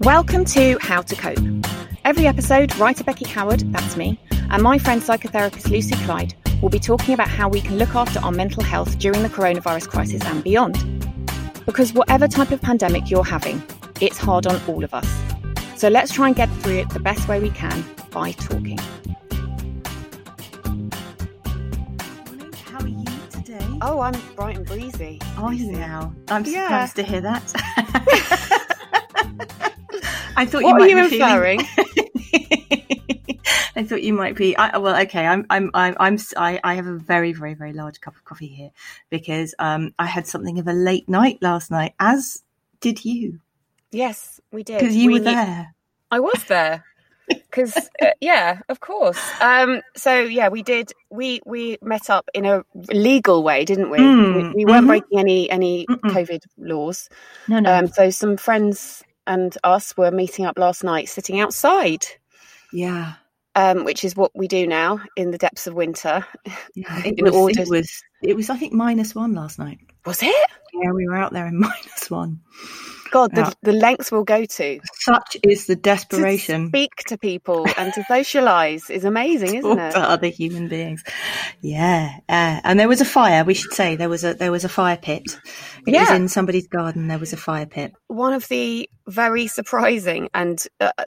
Welcome to How to Cope. Every episode, writer Becky Howard, that's me, and my friend psychotherapist Lucy Clyde will be talking about how we can look after our mental health during the coronavirus crisis and beyond. Because whatever type of pandemic you're having, it's hard on all of us. So let's try and get through it the best way we can by talking. How are you today? Oh, I'm bright and breezy. Are you now? I'm Yeah. surprised to hear that. I thought What you are might you be inferring? I thought you might be. I, well, okay. I'm. I'm. I'm. I'm. I, I have a very, very, very large cup of coffee here because um I had something of a late night last night, as did you, Yes, we did. because you We were there. I was there. Because uh, yeah, of course. Um, so yeah, we did. We we met up in a legal way, didn't we? Mm, we, we weren't mhm. breaking any any Mm-mm. COVID laws. No, no. Um, so some friends and us were meeting up last night, sitting outside, yeah. um, which is what we do now in the depths of winter. Yeah. in It was, order- it was. It was. I think minus one last night. Was it? Yeah, we were out there in minus one. God, the, the lengths we'll go to Such is the desperation. to speak to people and to socialise is amazing, isn't it? to other human beings. Yeah, uh, and there was a fire. We should say there was a there was a fire pit. It was Yeah. in somebody's garden. There was a fire pit. one of the very surprising and uh, uh,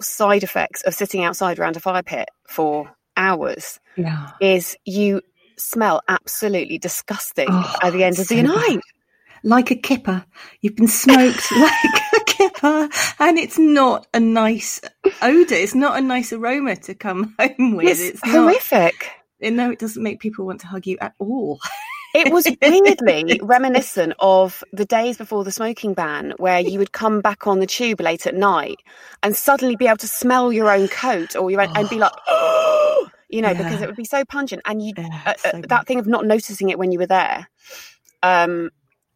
side effects of sitting outside around a fire pit for hours Yeah, is you smell absolutely disgusting Oh, at the end of the so night. Like a kipper. You've been smoked like a kipper, and it's not a nice odor. It's not a nice aroma to come home with. It's, It's, not. horrific. No, it doesn't make people want to hug you at all. It was weirdly reminiscent of the days before the smoking ban, where you would come back on the tube late at night and suddenly be able to smell your own coat or your own, and be like, oh, you know, because it would be so pungent. And you, Yeah, uh, uh, so that thing of not noticing it when you were there. Um,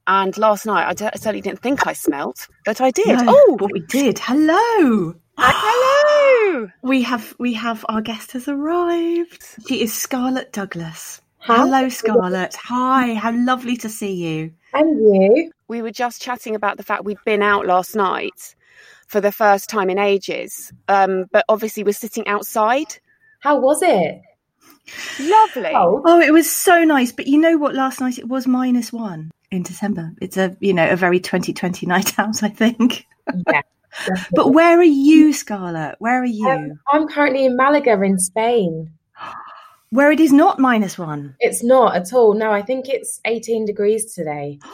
and last night, I d- I certainly didn't think I smelt, but I did. No, Oh, but we did. Hello. hello! We have we have our guest has arrived. She is Scarlett Douglas. Hello, Scarlett. Hi, how lovely to see you. And you? We were just chatting about the fact we'd been out last night for the first time in ages, um, but obviously we're sitting outside. How was it? Lovely. Oh, Oh, it was so nice. But you know what? Last night it was minus one in December. It's a you know a very 2020 night out, I think. yeah. But where are you, Scarlett? Where are you? Um, I'm currently in Malaga in Spain. where it is not minus one. It's not at all. No, I think it's 18 degrees today.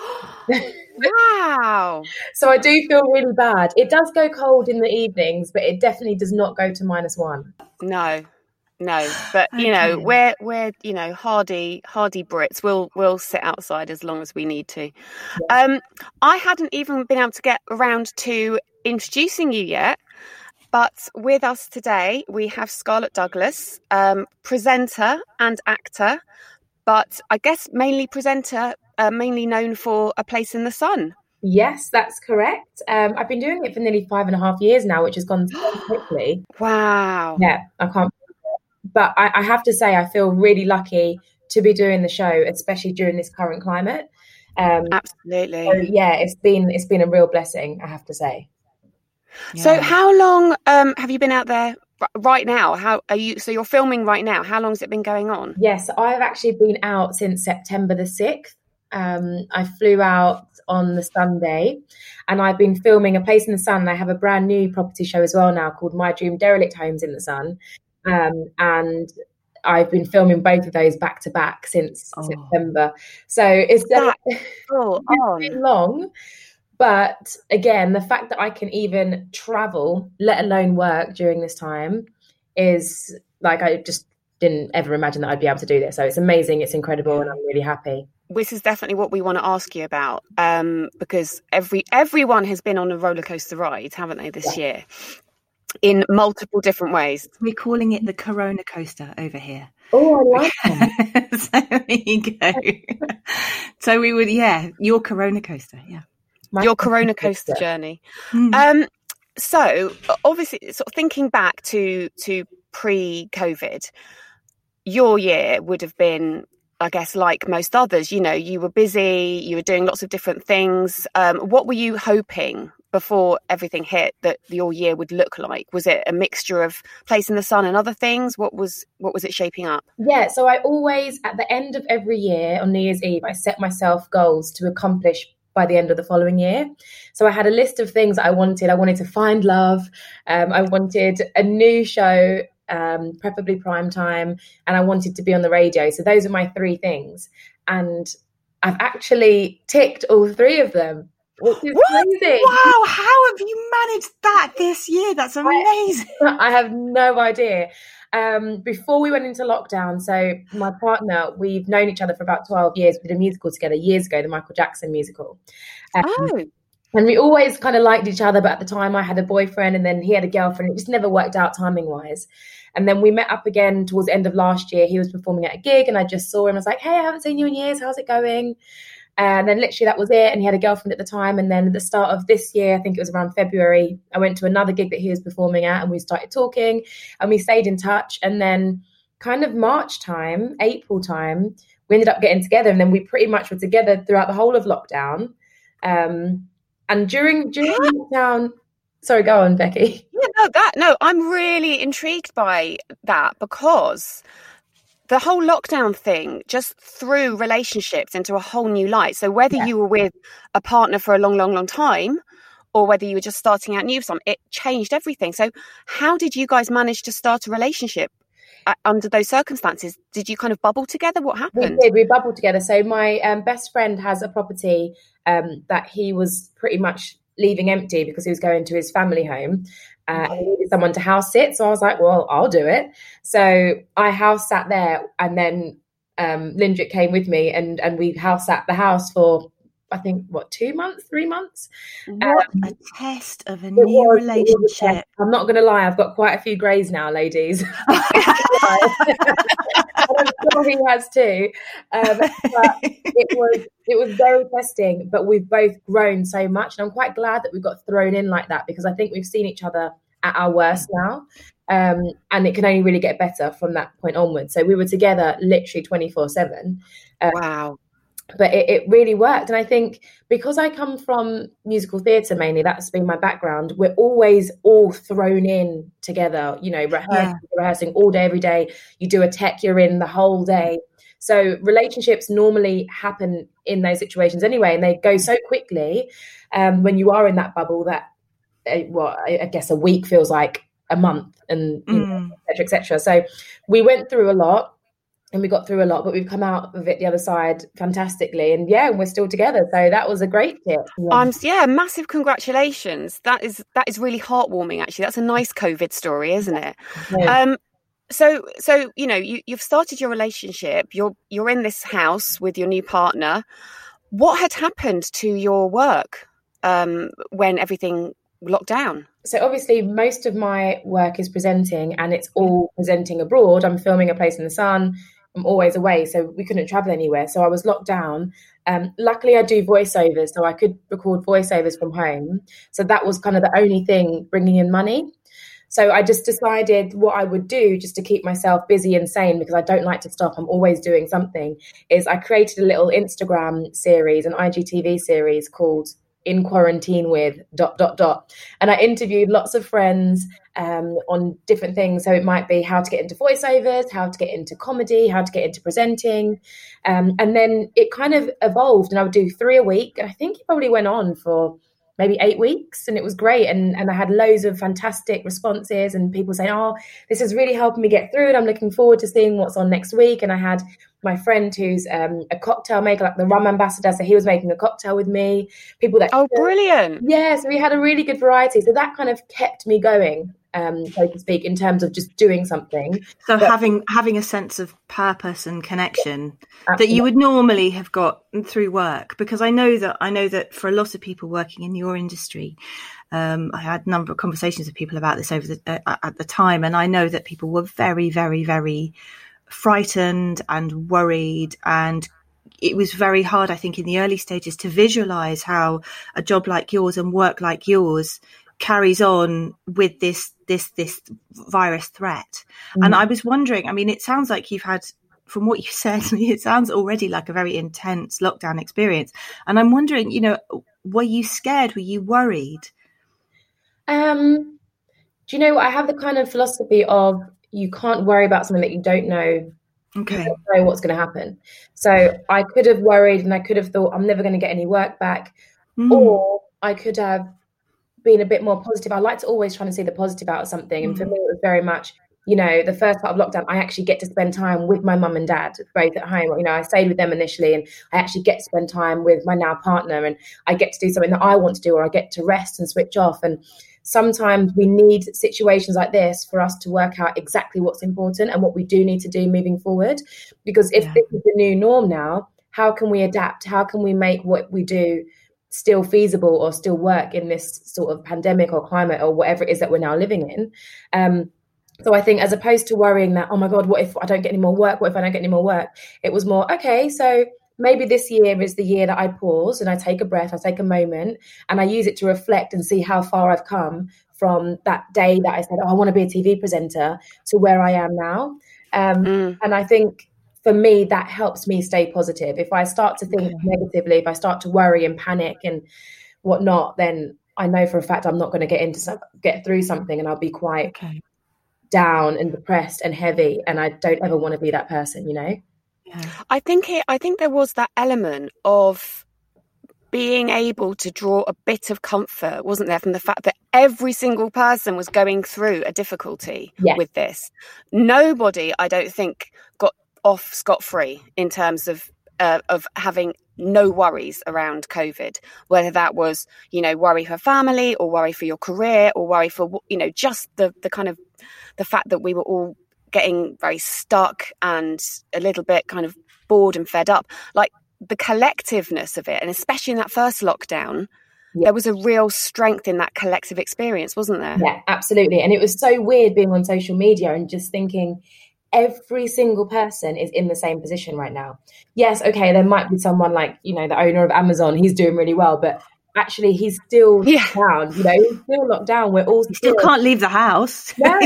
Wow. So I do feel really bad. It does go cold in the evenings, but it definitely does not go to minus one. No. No, but you know we're we're you know hardy hardy Brits. We'll we'll sit outside as long as we need to. Um, I hadn't even been able to get around to introducing you yet, but with us today we have Scarlett Douglas, um, presenter and actor, but I guess mainly presenter, uh, mainly known for A Place in the Sun. Yes, that's correct. Um, I've been doing it for nearly five and a half years now, which has gone so quickly. Wow. Yeah, I can't. But I, I have to say, I feel really lucky to be doing the show, especially during this current climate. Um, Absolutely. so yeah, it's been it's been a real blessing. I have to say. So how long um, have you been out there right now? How are you? So you're filming right now. How long has it been going on? Yes, I've actually been out since September the 6th. Um, I flew out on the Sunday and I've been filming A Place in the Sun. I have a brand new property show as well now called My Dream Derelict Homes in the Sun. Um, and I've been filming both of those back to back since Oh. September. So it's That been long. But again, the fact that I can even travel, let alone work during this time, is like I just didn't ever imagine that I'd be able to do this. So it's amazing, it's incredible, and I'm really happy. This is definitely what we want to ask you about um, because every everyone has been on a roller coaster ride, haven't they, this year, in multiple different ways. We're calling it the Corona Coaster over here. Oh, I like that. so there you go. so we would, yeah, your Corona Coaster, yeah. My- Your Corona coaster journey. Mm. Um, so obviously, sort of thinking back to to pre-COVID, your year would have been, I guess, like most others. You know, you were busy, you were doing lots of different things. Um, what were you hoping before everything hit that your year would look like? Was it a mixture of Place in the Sun and other things? What was what was it shaping up? Yeah, so I always, at the end of every year on New Year's Eve, I set myself goals to accomplish by the end of the following year. So I had a list of things I wanted. I wanted to find love. Um, I wanted a new show, um, preferably prime time, and I wanted to be on the radio. So those are my three things. And I've actually ticked all three of them, which is What? crazy. Wow, how have you managed that this year? That's amazing. I have no idea. Um, before we went into lockdown, so my partner, we've known each other for about 12 years. We did a musical together years ago, the Michael Jackson musical. Um, Oh, And we always kind of liked each other, but at the time I had a boyfriend and then he had a girlfriend. It just never worked out timing wise. And then we met up again towards the end of last year. He was performing at a gig and I just saw him. I was like, hey, I haven't seen you in years. How's it going? And then literally that was it. And he had a girlfriend at the time. And then at the start of this year, I think it was around February, I went to another gig that he was performing at and we started talking and we stayed in touch. And then kind of March time, April time, we ended up getting together and then we pretty much were together throughout the whole of lockdown. Um, and during during lockdown, sorry, go on, Becky. Yeah, no, that no, I'm really intrigued by that because the whole lockdown thing just threw relationships into a whole new light. So whether Yeah. you were with a partner for a long, long, long time, or whether you were just starting out new some, it changed everything. So how did you guys manage to start a relationship uh, under those circumstances? Did you kind of bubble together? What happened? We did. We bubbled together. So my um, best friend has a property um, that he was pretty much leaving empty because he was going to his family home. Uh, and needed someone to house sit. So I was like, well, I'll do it. So I house sat there, and then um, Lindrick came with me, and and we house sat the house for I think what two months, three months. What a test of a new was- it was a test. relationship. I'm not going to lie, I've got quite a few greys now, ladies. Sure he has too. Um, but it was it was very testing, but we've both grown so much, and I'm quite glad that we got thrown in like that because I think we've seen each other at our worst now, um, and it can only really get better from that point onwards. So we were together literally 24 seven wow. But it, it really worked. And I think because I come from musical theatre mainly, that's been my background, we're always all thrown in together, you know, rehearsing, Yeah. rehearsing all day, every day. You do a tech, you're in the whole day. So relationships normally happen in those situations anyway, and they go so quickly um, when you are in that bubble that, uh, well, I, I guess a week feels like a month, and you know, Mm. et cetera, et cetera. So we went through a lot and we got through a lot, but we've come out of it the other side fantastically. And yeah, we're still together. So that was a great tip. I'm yeah, massive congratulations. That is that is really heartwarming. Actually, that's a nice COVID story, isn't it? Yeah. Um, so so you know you you've started your relationship. You're you're in this house with your new partner. What had happened to your work um, when everything locked down? so obviously most of my work is presenting and it's all presenting abroad. I'm filming a place in the sun. I'm always away, so we couldn't travel anywhere. So I was locked down. Um, luckily, I do voiceovers, so I could record voiceovers from home. So that was kind of the only thing bringing in money. So I just decided what I would do just to keep myself busy and sane because I don't like to stop. I'm always doing something. Is I created a little Instagram series, an IGTV series called in quarantine with dot dot dot. And i interviewed lots of friends um, on different things. So it might be how to get into voiceovers how to get into comedy how to get into presenting. Um, and then it kind of evolved and i would do three a week. And i think it probably went on for maybe eight weeks and it was great. And, and i had loads of fantastic responses and people saying oh this is really helping me get through it i'm looking forward to seeing what's on next week. And i had my friend who's um, a cocktail maker like the rum ambassador so he was making a cocktail with me. People that oh brilliant. Yeah so we had a really good variety. So that kind of kept me going um, so to speak, in terms of just doing something. So but, having having a sense of purpose and connection absolutely. that you would normally have got through work, because I know that I know that for a lot of people working in your industry, um, I had a number of conversations with people about this over the, uh, at the time, and I know that people were very, very, very frightened and worried and it was very hard, I think, in the early stages to visualize how a job like yours and work like yours carries on with this this this virus threat. Mm. And I was wondering, I mean, it sounds like you've had from what you said, it sounds already like a very intense lockdown experience. And I'm wondering, you know, were you scared? Were you worried? Um, do you know I have the kind of philosophy of you can't worry about something that you don't know. Okay. Don't know what's going to happen. So I could have worried and I could have thought I'm never going to get any work back, mm. or I could have being a bit more positive. I like to always try to see the positive out of something. And for me, it was very much, you know, the first part of lockdown, I actually get to spend time with my mum and dad, both at home. You know, I stayed with them initially, and I actually get to spend time with my now partner, and I get to do something that I want to do, or I get to rest and switch off. And sometimes we need situations like this for us to work out exactly what's important and what we do need to do moving forward. Because if yeah. this is the new norm now, how can we adapt? How can we make what we do? Still feasible or still work in this sort of pandemic or climate or whatever it is that we're now living in. Um, so I think as opposed to worrying that, oh my God, what if I don't get any more work? What if I don't get any more work? It was more, okay, so maybe this year is the year that I pause and I take a breath, I take a moment and I use it to reflect and see how far I've come from that day that I said, oh, I want to be a TV presenter to where I am now. Um, mm. And I think for me, that helps me stay positive. If I start to think okay. negatively, if I start to worry and panic and whatnot, then I know for a fact I'm not going to get into some, get through something, and I'll be quite okay. down and depressed and heavy. And I don't ever want to be that person, you know. Yeah. I think it. I think there was that element of being able to draw a bit of comfort, wasn't there, from the fact that every single person was going through a difficulty yes. with this. Nobody, I don't think, got off scot free in terms of uh, of having no worries around COVID, whether that was you know worry for family or worry for your career or worry for you know just the the kind of the fact that we were all getting very stuck and a little bit kind of bored and fed up, like the collectiveness of it, and especially in that first lockdown. Yeah. There was a real strength in that collective experience, wasn't there? Yeah, absolutely. And it was so weird being on social media and just thinking, every single person is in the same position right now. Yes, okay, there might be someone like, you know, the owner of Amazon, he's doing really well, but actually he's still yeah. down, you know, he's still locked down. We're all still, still can't leave the house. No,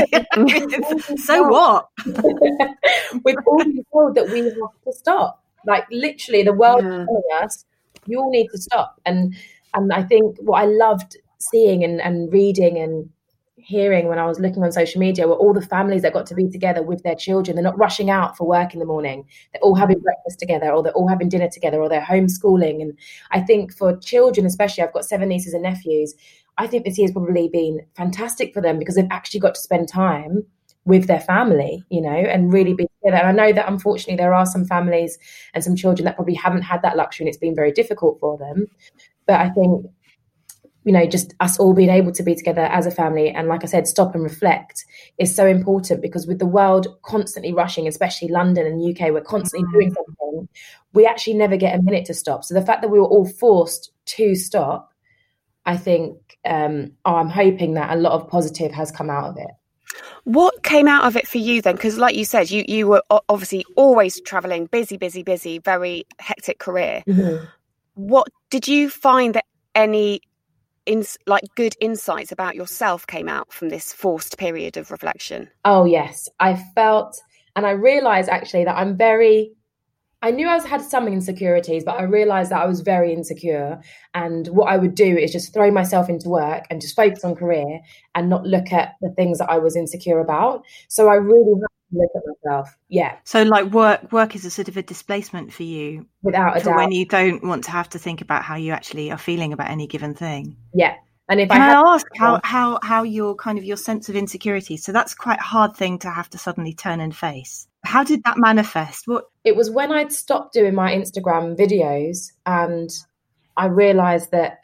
so what? We've all been told that we have to stop. Like literally the world yeah. telling us, you all need to stop. And and I think what I loved seeing and, and reading and hearing when I was looking on social media were all the families that got to be together with their children. They're not rushing out for work in the morning. They're all having breakfast together, or they're all having dinner together, or they're homeschooling. And I think for children, especially, I've got seven nieces and nephews. I think this year's probably been fantastic for them because they've actually got to spend time with their family, you know, and really be together. And I know that unfortunately there are some families and some children that probably haven't had that luxury and it's been very difficult for them. But I think you know, just us all being able to be together as a family and, like I said, stop and reflect is so important because with the world constantly rushing, especially London and UK, we're constantly mm-hmm. doing something. We actually never get a minute to stop. So the fact that we were all forced to stop, I think, um, oh, I'm hoping that a lot of positive has come out of it. What came out of it for you then? Because, like you said, you you were obviously always traveling, busy, busy, busy, very hectic career. Mm-hmm. What did you find that any in, like good insights about yourself came out from this forced period of reflection? Oh yes, I felt and I realized actually that I'm very I knew I was, had some insecurities, but I realized that I was very insecure. And what I would do is just throw myself into work and just focus on career and not look at the things that I was insecure about. So I really look at myself. Yeah. So like work work is a sort of a displacement for you. Without a doubt. when you don't want to have to think about how you actually are feeling about any given thing. Yeah. And if Can I, I, ask how, how how your kind of your sense of insecurity? So that's quite a hard thing to have to suddenly turn and face. How did that manifest? What it was when I'd stopped doing my Instagram videos and I realized that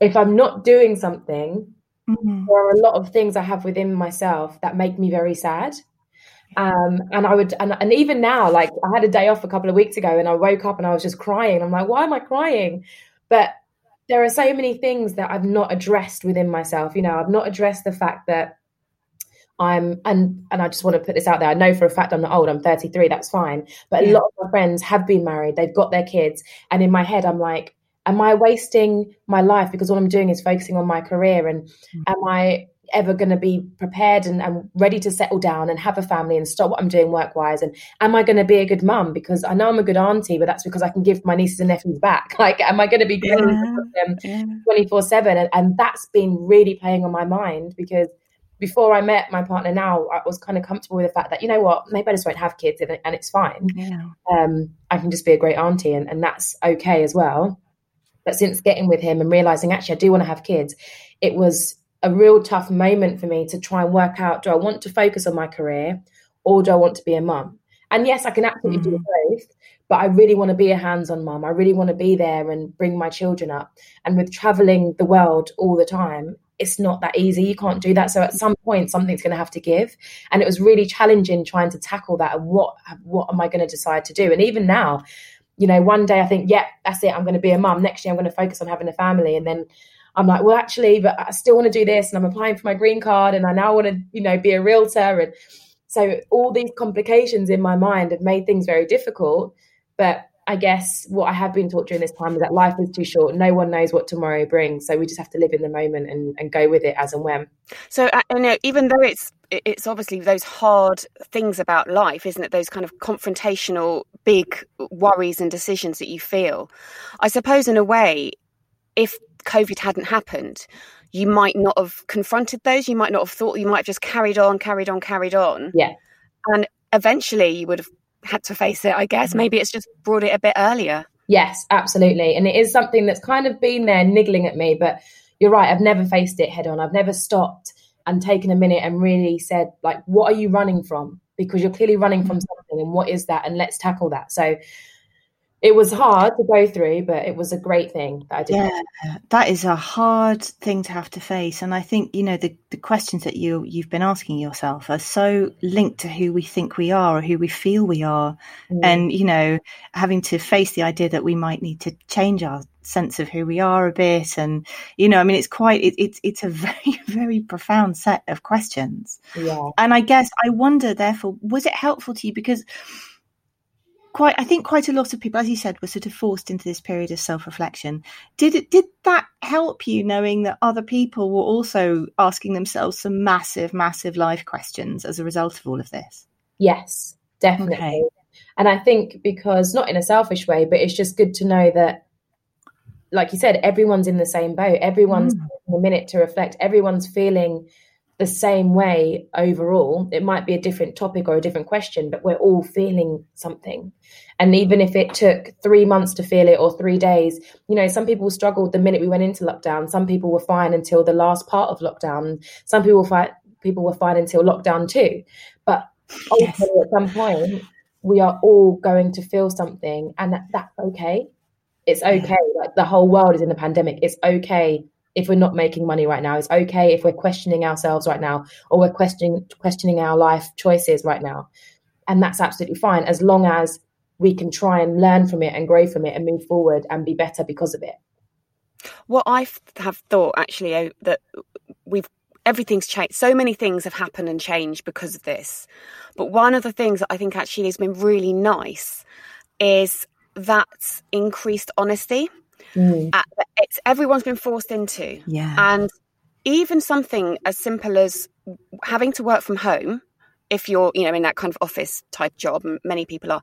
if I'm not doing something, Mhm. there are a lot of things I have within myself that make me very sad. Um, and I would, and, and even now, like I had a day off a couple of weeks ago and I woke up and I was just crying. I'm like, why am I crying? But there are so many things that I've not addressed within myself. You know, I've not addressed the fact that I'm, and and I just want to put this out there. I know for a fact I'm not old. I'm 33. That's fine. But a lot of my friends have been married. They've got their kids, and in my head, I'm like, am I wasting my life because all I'm doing is focusing on my career? And am I ever going to be prepared and, and ready to settle down and have a family and stop what I'm doing work wise? And am I going to be a good mum? Because I know I'm a good auntie, but that's because I can give my nieces and nephews back. Like, am I going to be Yeah. for them Yeah. 24 7 and, and that's been really playing on my mind because before I met my partner now, I was kind of comfortable with the fact that, you know what, maybe I just won't have kids and, and it's fine. Yeah. Um, I can just be a great auntie and, and that's okay as well. But since getting with him and realizing actually I do want to have kids, it was a real tough moment for me to try and work out do I want to focus on my career or do I want to be a mum? And yes, I can absolutely do mm. both, but I really want to be a hands on mum. I really want to be there and bring my children up. And with traveling the world all the time, it's not that easy. You can't do that. So at some point, something's going to have to give. And it was really challenging trying to tackle that. And what what am I going to decide to do? And even now, you know, one day I think, yeah, that's it. I'm going to be a mum. Next year, I'm going to focus on having a family. And then I'm like, well, actually, but I still want to do this. And I'm applying for my green card. And I now want to, you know, be a realtor. And so all these complications in my mind have made things very difficult. But I guess what I have been taught during this time is that life is too short. No one knows what tomorrow brings. So we just have to live in the moment and, and go with it as and when. So, uh, you know, even though it's it's obviously those hard things about life, isn't it? Those kind of confrontational, big worries and decisions that you feel. I suppose, in a way, if COVID hadn't happened, you might not have confronted those. You might not have thought. You might have just carried on, carried on, carried on. Yeah. And eventually, you would have had to face it. I guess mm-hmm. maybe it's just brought it a bit earlier. Yes, absolutely. And it is something that's kind of been there niggling at me, but you're right. I've never faced it head on. I've never stopped and taken a minute and really said, like, what are you running from? Because you're clearly running from mm-hmm. something, and what is that? And let's tackle that. So it was hard to go through, but it was a great thing that I did. Yeah, that is a hard thing to have to face, and I think you know the the questions that you you've been asking yourself are so linked to who we think we are or who we feel we are, Mm. and you know having to face the idea that we might need to change our sense of who we are a bit, and you know, I mean, it's quite it, it's it's a very very profound set of questions, Yeah. and I guess I wonder, therefore, was it helpful to you because quite i think quite a lot of people as you said were sort of forced into this period of self-reflection did it did that help you knowing that other people were also asking themselves some massive massive life questions as a result of all of this Yes, definitely. Okay. And I think because not in a selfish way, but it's just good to know that, like you said, everyone's in the same boat. Everyone's mm. taking a minute to reflect. Everyone's feeling the same way overall. It might be a different topic or a different question, but we're all feeling something. And even if it took three months to feel it or three days, you know, some people struggled the minute we went into lockdown. Some people were fine until the last part of lockdown. Some people fight, people were fine until lockdown two. But ultimately, at some point, we are all going to feel something, and that, that's okay. It's okay. Like the whole world is in a pandemic. It's okay if we're not making money right now. It's okay if we're questioning ourselves right now, or we're questioning questioning our life choices right now, and that's absolutely fine as long as we can try and learn from it and grow from it and move forward and be better because of it. What I have thought actually uh, that we've everything's changed. So many things have happened and changed because of this. But one of the things that I think actually has been really nice is that increased honesty. Mm. Uh, it's everyone's been forced into, yeah and even something as simple as having to work from home, if you're you know in that kind of office type job, and many people are.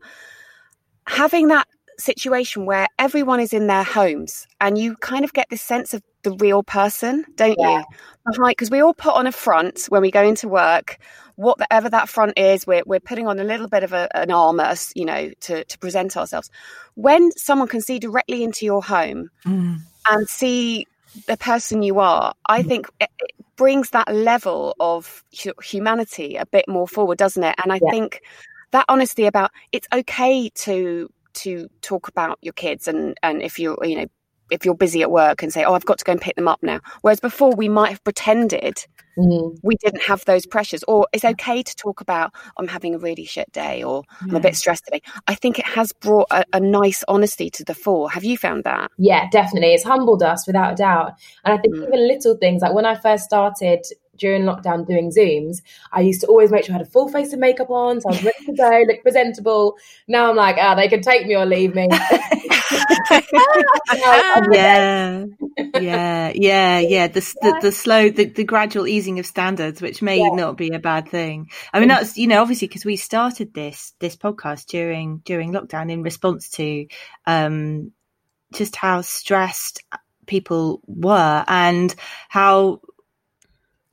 having that situation where everyone is in their homes and you kind of get this sense of the real person, don't yeah. you? Because we all put on a front when we go into work, whatever that front is, we're we're putting on a little bit of a, an armor, you know, to to present ourselves. When someone can see directly into your home mm. and see the person you are, I mm. think it, it brings that level of humanity a bit more forward, doesn't it? And I yeah. think that honesty about it's okay to to talk about your kids and and if you're you know if you're busy at work and say oh i've got to go and pick them up now. Whereas before we might have pretended mm-hmm. we didn't have those pressures. Or it's okay to talk about i'm having a really shit day or yeah. i'm a bit stressed today. I think it has brought a, a, nice honesty to the fore. Have you found that? Yeah definitely. It's humbled us without a doubt. And i think mm. even little things like when i first started during lockdown doing Zooms, I used to always make sure I had a full face of makeup on, so I was ready to go, look presentable. Now I'm like, ah, oh, they can take me or leave me. yeah, yeah, yeah, yeah. The, the, the slow, the, the gradual easing of standards, which may yeah. not be a bad thing. I mean, that's you know, obviously because we started this this podcast during during lockdown in response to um just how stressed people were and how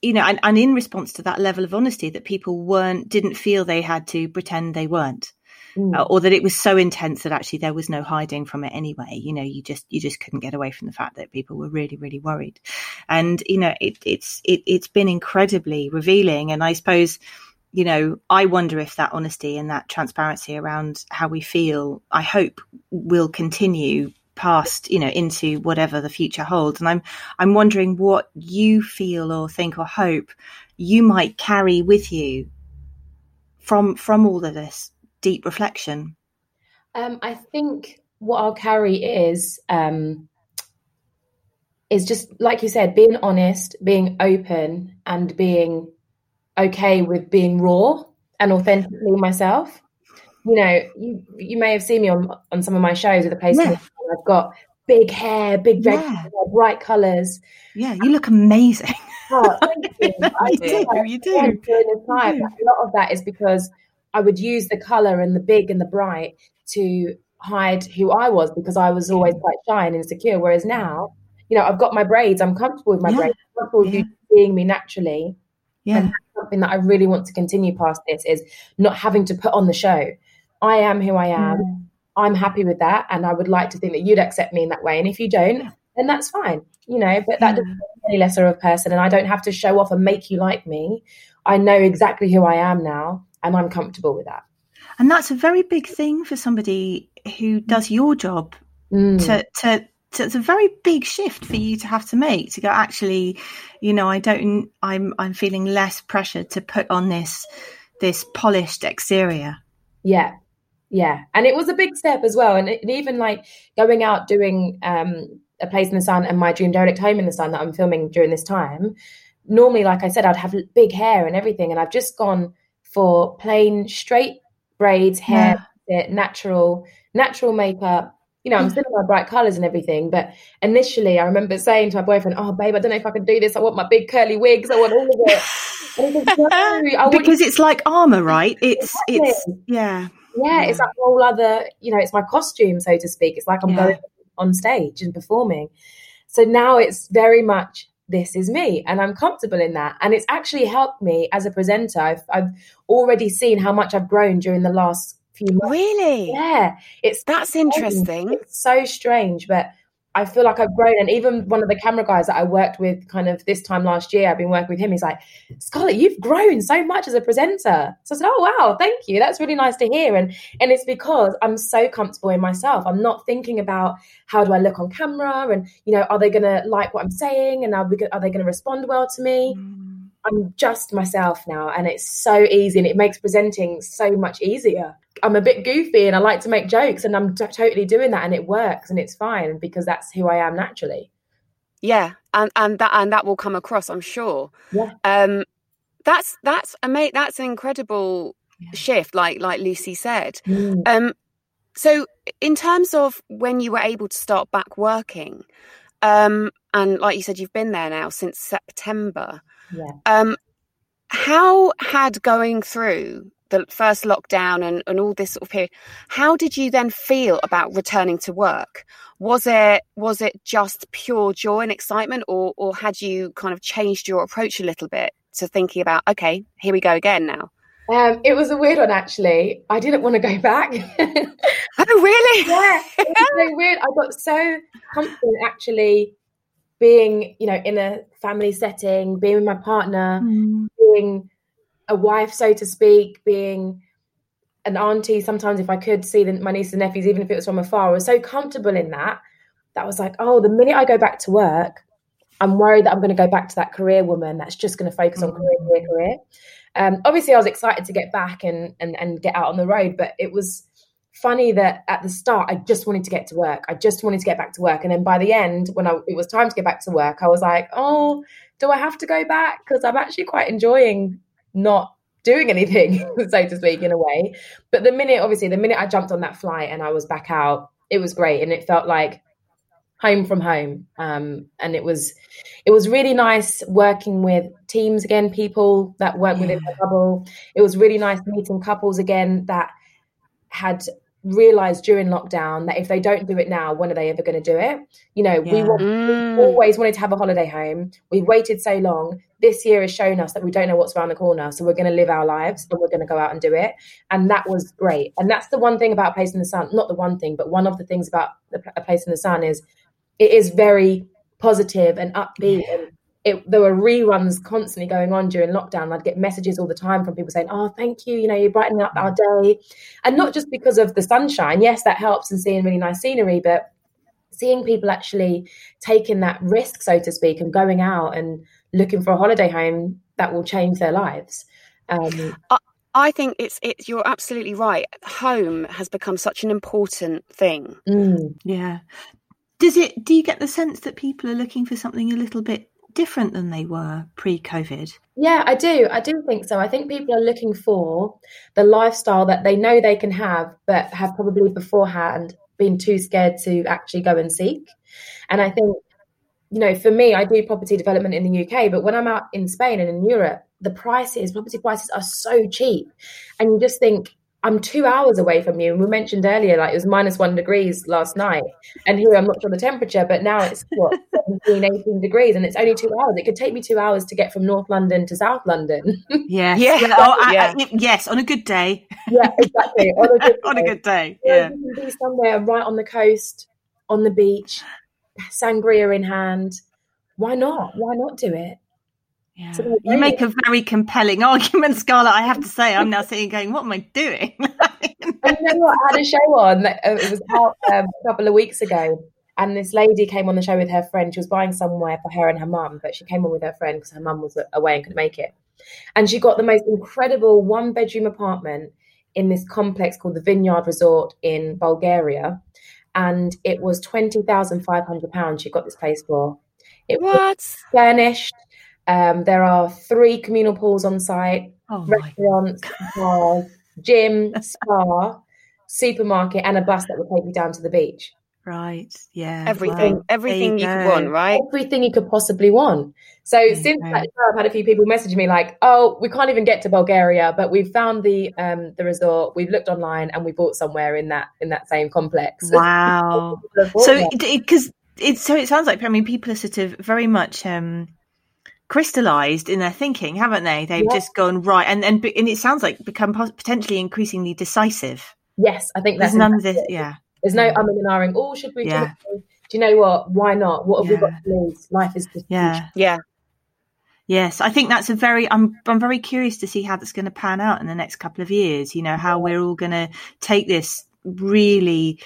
you know, and, and in response to that level of honesty that people weren't, didn't feel they had to pretend they weren't. Mm. Uh, or that it was so intense that actually there was no hiding from it anyway. You know, you just you just couldn't get away from the fact that people were really really worried, and you know it, it's it, it's been incredibly revealing. And I suppose you know I wonder if that honesty and that transparency around how we feel, I hope, will continue past you know into whatever the future holds and i'm i'm wondering what you feel or think or hope you might carry with you from from all of this deep reflection um, i think what i'll carry is um, is just like you said being honest being open and being okay with being raw and authentically myself you know, you you may have seen me on on some of my shows with the place. Yeah. I've got big hair, big red, yeah. bright colours. Yeah, you look amazing. Oh, you. I you do. You do. Time. A lot of that is because I would use the colour and the big and the bright to hide who I was because I was always quite shy and insecure. Whereas now, you know, I've got my braids. I'm comfortable with my yeah. braids. I'm comfortable yeah. seeing me naturally. Yeah. And something that I really want to continue past this is not having to put on the show. I am who I am. Mm. I'm happy with that. And I would like to think that you'd accept me in that way. And if you don't, then that's fine, you know, but that doesn't make me any lesser of a person. And I don't have to show off and make you like me. I know exactly who I am now and I'm comfortable with that. And that's a very big thing for somebody who does your job mm. to, to, to, it's a very big shift for you to have to make to go actually you know i don't i'm i'm feeling less pressure to put on this this polished exterior yeah yeah and it was a big step as well and, it, and even like going out doing um a place in the sun and my dream derelict home in the sun that i'm filming during this time normally like i said i'd have big hair and everything and i've just gone for plain straight braids hair yeah. natural natural makeup you know, I'm still in my bright colors and everything. But initially, I remember saying to my boyfriend, "Oh, babe, I don't know if I can do this. I want my big curly wigs. I want all of it." no, because it's like armor, right? It's exactly. it's yeah yeah, it's a whole other, you know, it's my costume, so to speak. It's like I'm yeah. going on stage and performing. So now it's very much this is me and I'm comfortable in that. And it's actually helped me as a presenter. I've, I've already seen how much I've grown during the last few months. Really? Yeah. It's that's interesting. It's so strange, but I feel like I've grown. And even one of the camera guys that I worked with kind of this time last year, I've been working with him. He's like, Scarlett, you've grown so much as a presenter. So I said, Oh, wow, thank you. That's really nice to hear. And, and it's because I'm so comfortable in myself. I'm not thinking about how do I look on camera and, you know, are they going to like what I'm saying? And are, we, are they going to respond well to me? Mm. I'm just myself now. And it's so easy and it makes presenting so much easier. I'm a bit goofy and I like to make jokes and I'm t- totally doing that and it works and it's fine because that's who I am naturally. Yeah, and and that and that will come across, I'm sure. Yeah. Um that's that's amazing that's an incredible yeah. shift like like Lucy said. Mm. Um so in terms of when you were able to start back working um and like you said you've been there now since September. Yeah. Um how had going through the first lockdown and, and all this sort of period, how did you then feel about returning to work? Was it was it just pure joy and excitement, or or had you kind of changed your approach a little bit to thinking about okay, here we go again now? Um, it was a weird one actually. I didn't want to go back. oh really? yeah, it was so weird. I got so comfortable actually being, you know, in a family setting, being with my partner, mm. being a wife, so to speak, being an auntie. Sometimes, if I could see the, my nieces and nephews, even if it was from afar, I was so comfortable in that. That was like, oh, the minute I go back to work, I'm worried that I'm going to go back to that career woman that's just going to focus on career, career, career. Um, obviously, I was excited to get back and, and and get out on the road, but it was funny that at the start I just wanted to get to work. I just wanted to get back to work, and then by the end, when I, it was time to get back to work, I was like, oh, do I have to go back? Because I'm actually quite enjoying not doing anything, so to speak, in a way. But the minute, obviously, the minute I jumped on that flight and I was back out, it was great, and it felt like home from home um, and it was it was really nice working with teams again people that weren't yeah. within the bubble it was really nice meeting couples again that had realized during lockdown that if they don't do it now, when are they ever going to do it? You know, yeah. we want, mm. always wanted to have a holiday home. We've waited so long. This year has shown us that we don't know what's around the corner. So we're going to live our lives and we're going to go out and do it. And that was great. And that's the one thing about a Place in the Sun, not the one thing, but one of the things about A Place in the Sun is it is very positive and upbeat yeah. and it, there were reruns constantly going on during lockdown. I'd get messages all the time from people saying, "Oh, thank you, you know, you're brightening up our day," and not just because of the sunshine. Yes, that helps and seeing really nice scenery, but seeing people actually taking that risk, so to speak, and going out and looking for a holiday home that will change their lives. Um, I, I think it's it's you're absolutely right. Home has become such an important thing. Mm. Yeah. Does it? Do you get the sense that people are looking for something a little bit different than they were pre COVID? Yeah, I do. I do think so. I think people are looking for the lifestyle that they know they can have, but have probably beforehand been too scared to actually go and seek. And I think, you know, for me, I do property development in the UK, but when I'm out in Spain and in Europe, the prices, property prices are so cheap. And you just think, I'm two hours away from you. And we mentioned earlier, like it was minus one degrees last night. And here I'm not sure the temperature, but now it's what, 17, 18 degrees and it's only two hours. It could take me two hours to get from North London to South London. yes. Yeah. yeah. Oh, I, yeah. I, yes. On a good day. Yeah, exactly. On a good day. on a good day. Yeah. yeah. You can be somewhere right on the coast, on the beach, sangria in hand. Why not? Why not do it? Yeah. So you make a very compelling argument, Scarlett. I have to say, I'm now sitting going, "What am I doing?" and you know what? I had a show on. Uh, it was out um, a couple of weeks ago, and this lady came on the show with her friend. She was buying somewhere for her and her mum, but she came on with her friend because her mum was away and couldn't make it. And she got the most incredible one-bedroom apartment in this complex called the Vineyard Resort in Bulgaria, and it was twenty thousand five hundred pounds. She got this place for. It what? was furnished um, there are three communal pools on site, oh restaurants, bars, gym, spa, supermarket, and a bus that will take you down to the beach. Right. Yeah. Everything. Well, everything you, you could want, right? Everything you could possibly want. So there since that show, I've had a few people message me like, "Oh, we can't even get to Bulgaria, but we've found the um the resort. We've looked online and we bought somewhere in that in that same complex." Wow. so because it, so it sounds like I mean people are sort of very much um crystallized in their thinking, haven't they? They've yeah. just gone right, and and and it sounds like become potentially increasingly decisive. Yes, I think there's none of this. Yeah, there's no umming and ahhing. Oh, should we? Yeah. Do you know what? Why not? What have yeah. we got to lose? Life is just yeah, yeah. Yes, I think that's a very. I'm I'm very curious to see how that's going to pan out in the next couple of years. You know how we're all going to take this really,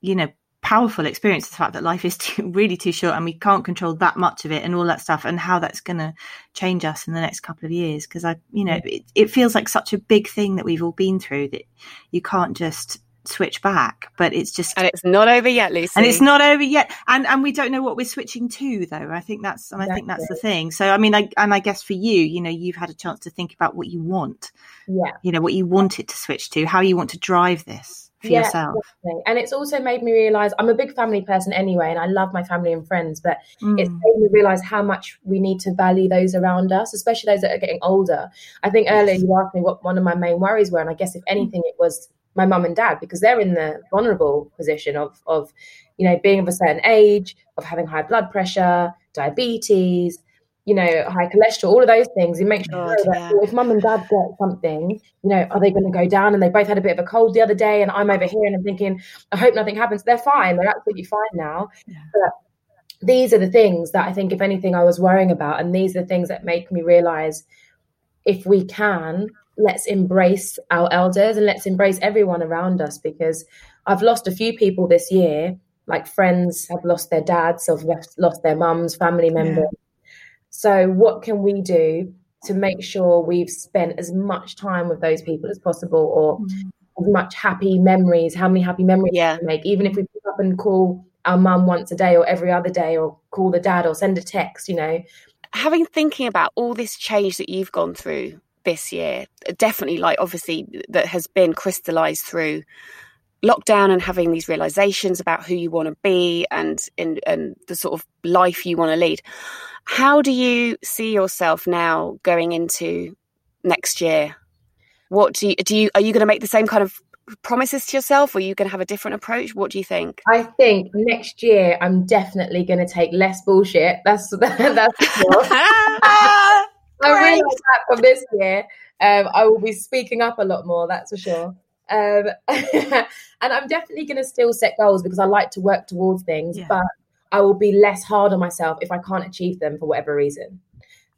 you know, powerful experience the fact that life is too, really too short and we can't control that much of it and all that stuff and how that's going to change us in the next couple of years because i you know it, it, feels like such a big thing that we've all been through that you can't just switch back, but it's just and it's not over yet, Lucy. And it's not over yet, and and we don't know what we're switching to, though. I think that's and I think that's the thing. So I mean, I and I guess for you, you know, you've had a chance to think about what you want. Yeah. You know what you want it to switch to, how you want to drive this for yeah, yourself. Definitely. And it's also made me realize I'm a big family person anyway, and I love my family and friends, but mm. it's made me realize how much we need to value those around us, especially those that are getting older. I think earlier you asked me what one of my main worries were, and I guess if anything, it was my mum and dad because they're in the vulnerable position of of you know being of a certain age, of having high blood pressure, diabetes, you know, high cholesterol, all of those things. You make sure that yeah. if mum and dad get something, you know, are they going to go down? And they both had a bit of a cold the other day, and I'm over here and I'm thinking, I hope nothing happens. They're fine. They're absolutely fine now. Yeah. But these are the things that I think, if anything, I was worrying about, and these are the things that make me realize if we can, let's embrace our elders and let's embrace everyone around us because I've lost a few people this year. Like friends have lost their dads, have lost their mums, family members. Yeah so, what can we do to make sure we've spent as much time with those people as possible, or mm. as much happy memories? How many happy memories yeah. we make? Even if we pick up and call our mum once a day, or every other day, or call the dad, or send a text, you know. Having thinking about all this change that you've gone through this year, definitely, like obviously, that has been crystallized through lockdown and having these realizations about who you want to be and in and the sort of life you want to lead how do you see yourself now going into next year? What do you do? You are you going to make the same kind of promises to yourself, or are you going to have a different approach? What do you think? I think next year I'm definitely going to take less bullshit. That's that's for sure. I realize that from this year. Um, I will be speaking up a lot more. That's for sure. Um, and I'm definitely going to still set goals because I like to work towards things, yeah. but I will be less hard on myself if I can't achieve them for whatever reason.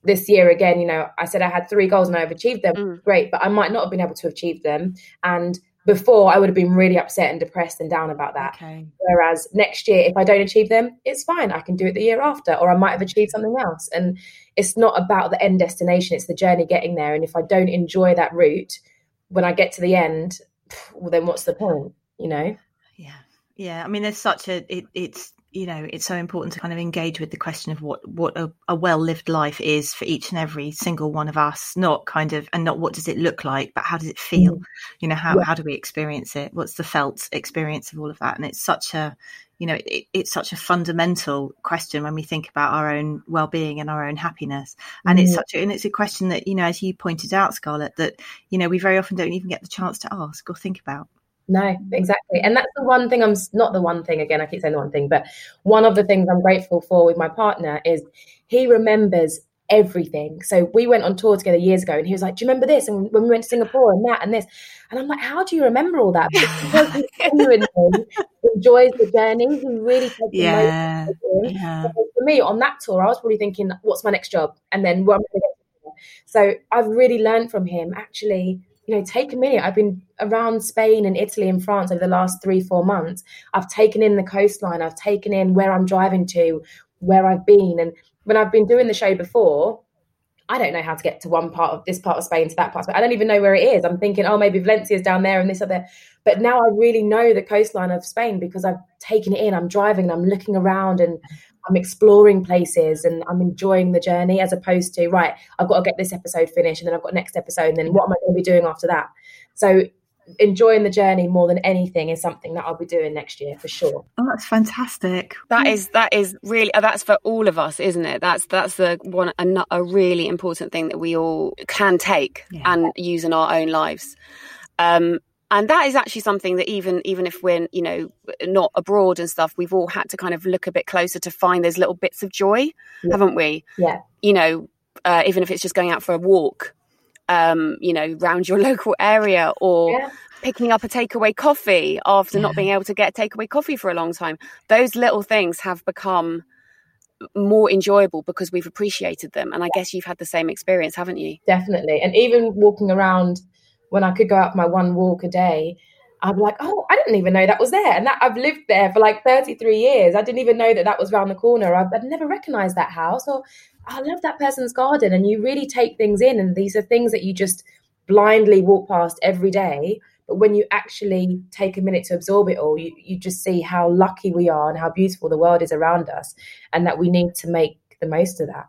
This year, again, you know, I said I had three goals and I've achieved them. Mm. Great, but I might not have been able to achieve them. And before, I would have been really upset and depressed and down about that. Okay. Whereas next year, if I don't achieve them, it's fine. I can do it the year after, or I might have achieved something else. And it's not about the end destination, it's the journey getting there. And if I don't enjoy that route, when I get to the end, well, then what's the point, you know? Yeah. Yeah. I mean, there's such a, it, it's, you know it's so important to kind of engage with the question of what what a, a, well lived life is for each and every single one of us not kind of and not what does it look like but how does it feel mm. you know how, yeah. how do we experience it what's the felt experience of all of that and it's such a you know it, it's such a fundamental question when we think about our own well-being and our own happiness and mm. it's such a, and it's a question that you know as you pointed out scarlett that you know we very often don't even get the chance to ask or think about no, exactly. And that's the one thing I'm not the one thing again, I keep saying the one thing, but one of the things I'm grateful for with my partner is he remembers everything. So we went on tour together years ago and he was like, Do you remember this? And when we went to Singapore and that and this. And I'm like, How do you remember all that? Because he genuinely enjoys the journey. He really takes yeah. yeah. For me, on that tour, I was probably thinking, What's my next job? And then what am I going to get? So I've really learned from him actually you know, take a minute. I've been around Spain and Italy and France over the last three, four months. I've taken in the coastline. I've taken in where I'm driving to, where I've been. And when I've been doing the show before, I don't know how to get to one part of this part of Spain to that part Spain. I don't even know where it is. I'm thinking, oh, maybe Valencia's down there and this other. But now I really know the coastline of Spain because I've taken it in. I'm driving and I'm looking around and I'm exploring places and I'm enjoying the journey as opposed to, right, I've got to get this episode finished and then I've got next episode and then what am I going to be doing after that? So enjoying the journey more than anything is something that I'll be doing next year for sure. Oh, that's fantastic. That is that is really uh, that's for all of us, isn't it? That's that's the one a, a really important thing that we all can take yeah. and use in our own lives. Um, and that is actually something that even even if we're you know not abroad and stuff we've all had to kind of look a bit closer to find those little bits of joy yeah. haven't we? Yeah. You know uh, even if it's just going out for a walk um you know around your local area or yeah. picking up a takeaway coffee after yeah. not being able to get takeaway coffee for a long time. Those little things have become more enjoyable because we've appreciated them. And i guess you've had the same experience haven't you? Definitely. And even walking around when I could go out my one walk a day, be like, oh, I didn't even know that was there. And that I've lived there for like 33 years. I didn't even know that that was around the corner. I've, I've never recognized that house or I love that person's garden. And you really take things in. And these are things that you just blindly walk past every day But when you actually take a minute to absorb it all, you, you just see how lucky we are and how beautiful the world is around us, and that we need to make the most of that.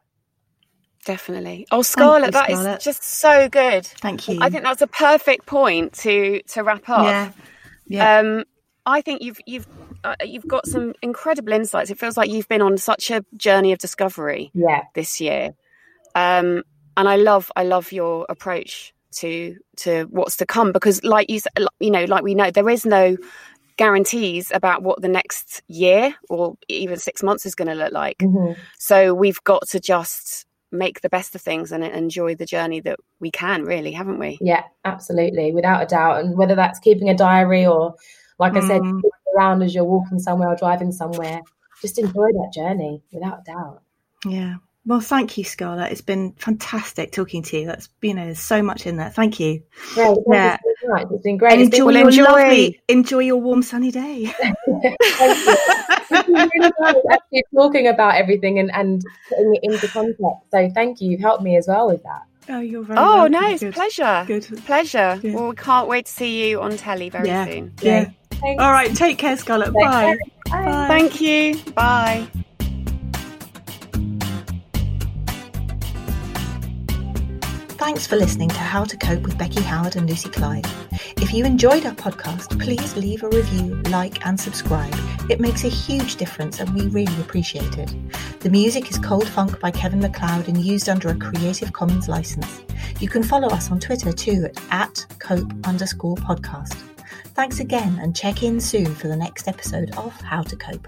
Definitely. Oh, Scarlett, you, that is Scarlett. just so good. Thank you. I think that's a perfect point to to wrap up. Yeah. Yeah. Um, I think you've you've uh, you've got some incredible insights. It feels like you've been on such a journey of discovery Yeah. this year, um, and I love I love your approach to to what's to come because, like you you know, like we know, there is no guarantees about what the next year or even six months is going to look like. Mhm. So we've got to just make the best of things and enjoy the journey that we can. Really, haven't we? Yeah, absolutely, without a doubt. And whether that's keeping a diary or, like I said, Mm. looking around as you're walking somewhere or driving somewhere, just enjoy that journey without a doubt. Yeah. Well, thank you, Scarlett. It's been fantastic talking to you. That's you know, there's so much in there. Thank you. Great. Thank Yeah. you so. It's been great. And It's been- enjoy well, your enjoy. lovely, enjoy your warm sunny day. Thank you. It's really nice actually talking about everything and, and putting it into context. So thank you. You've helped me as well with that. Oh, you're very Oh, welcome. no, it's Good. pleasure. Good. Pleasure. Yeah. Well, we can't wait to see you on telly very Yeah. soon. Yeah. Thanks. All right. Take care, Scarlett. Take Bye. care. Bye. Thank you. Bye. Thanks for listening to How to Cope with Becky Howard and Lucy Clyde. If you enjoyed our podcast, please leave a review, like, and subscribe. It makes a huge difference and we really appreciate it. The music is Cold Funk by Kevin MacLeod and used under a Creative Commons license. You can follow us on Twitter too at, cope underscore podcast. Thanks again and check in soon for the next episode of How to Cope.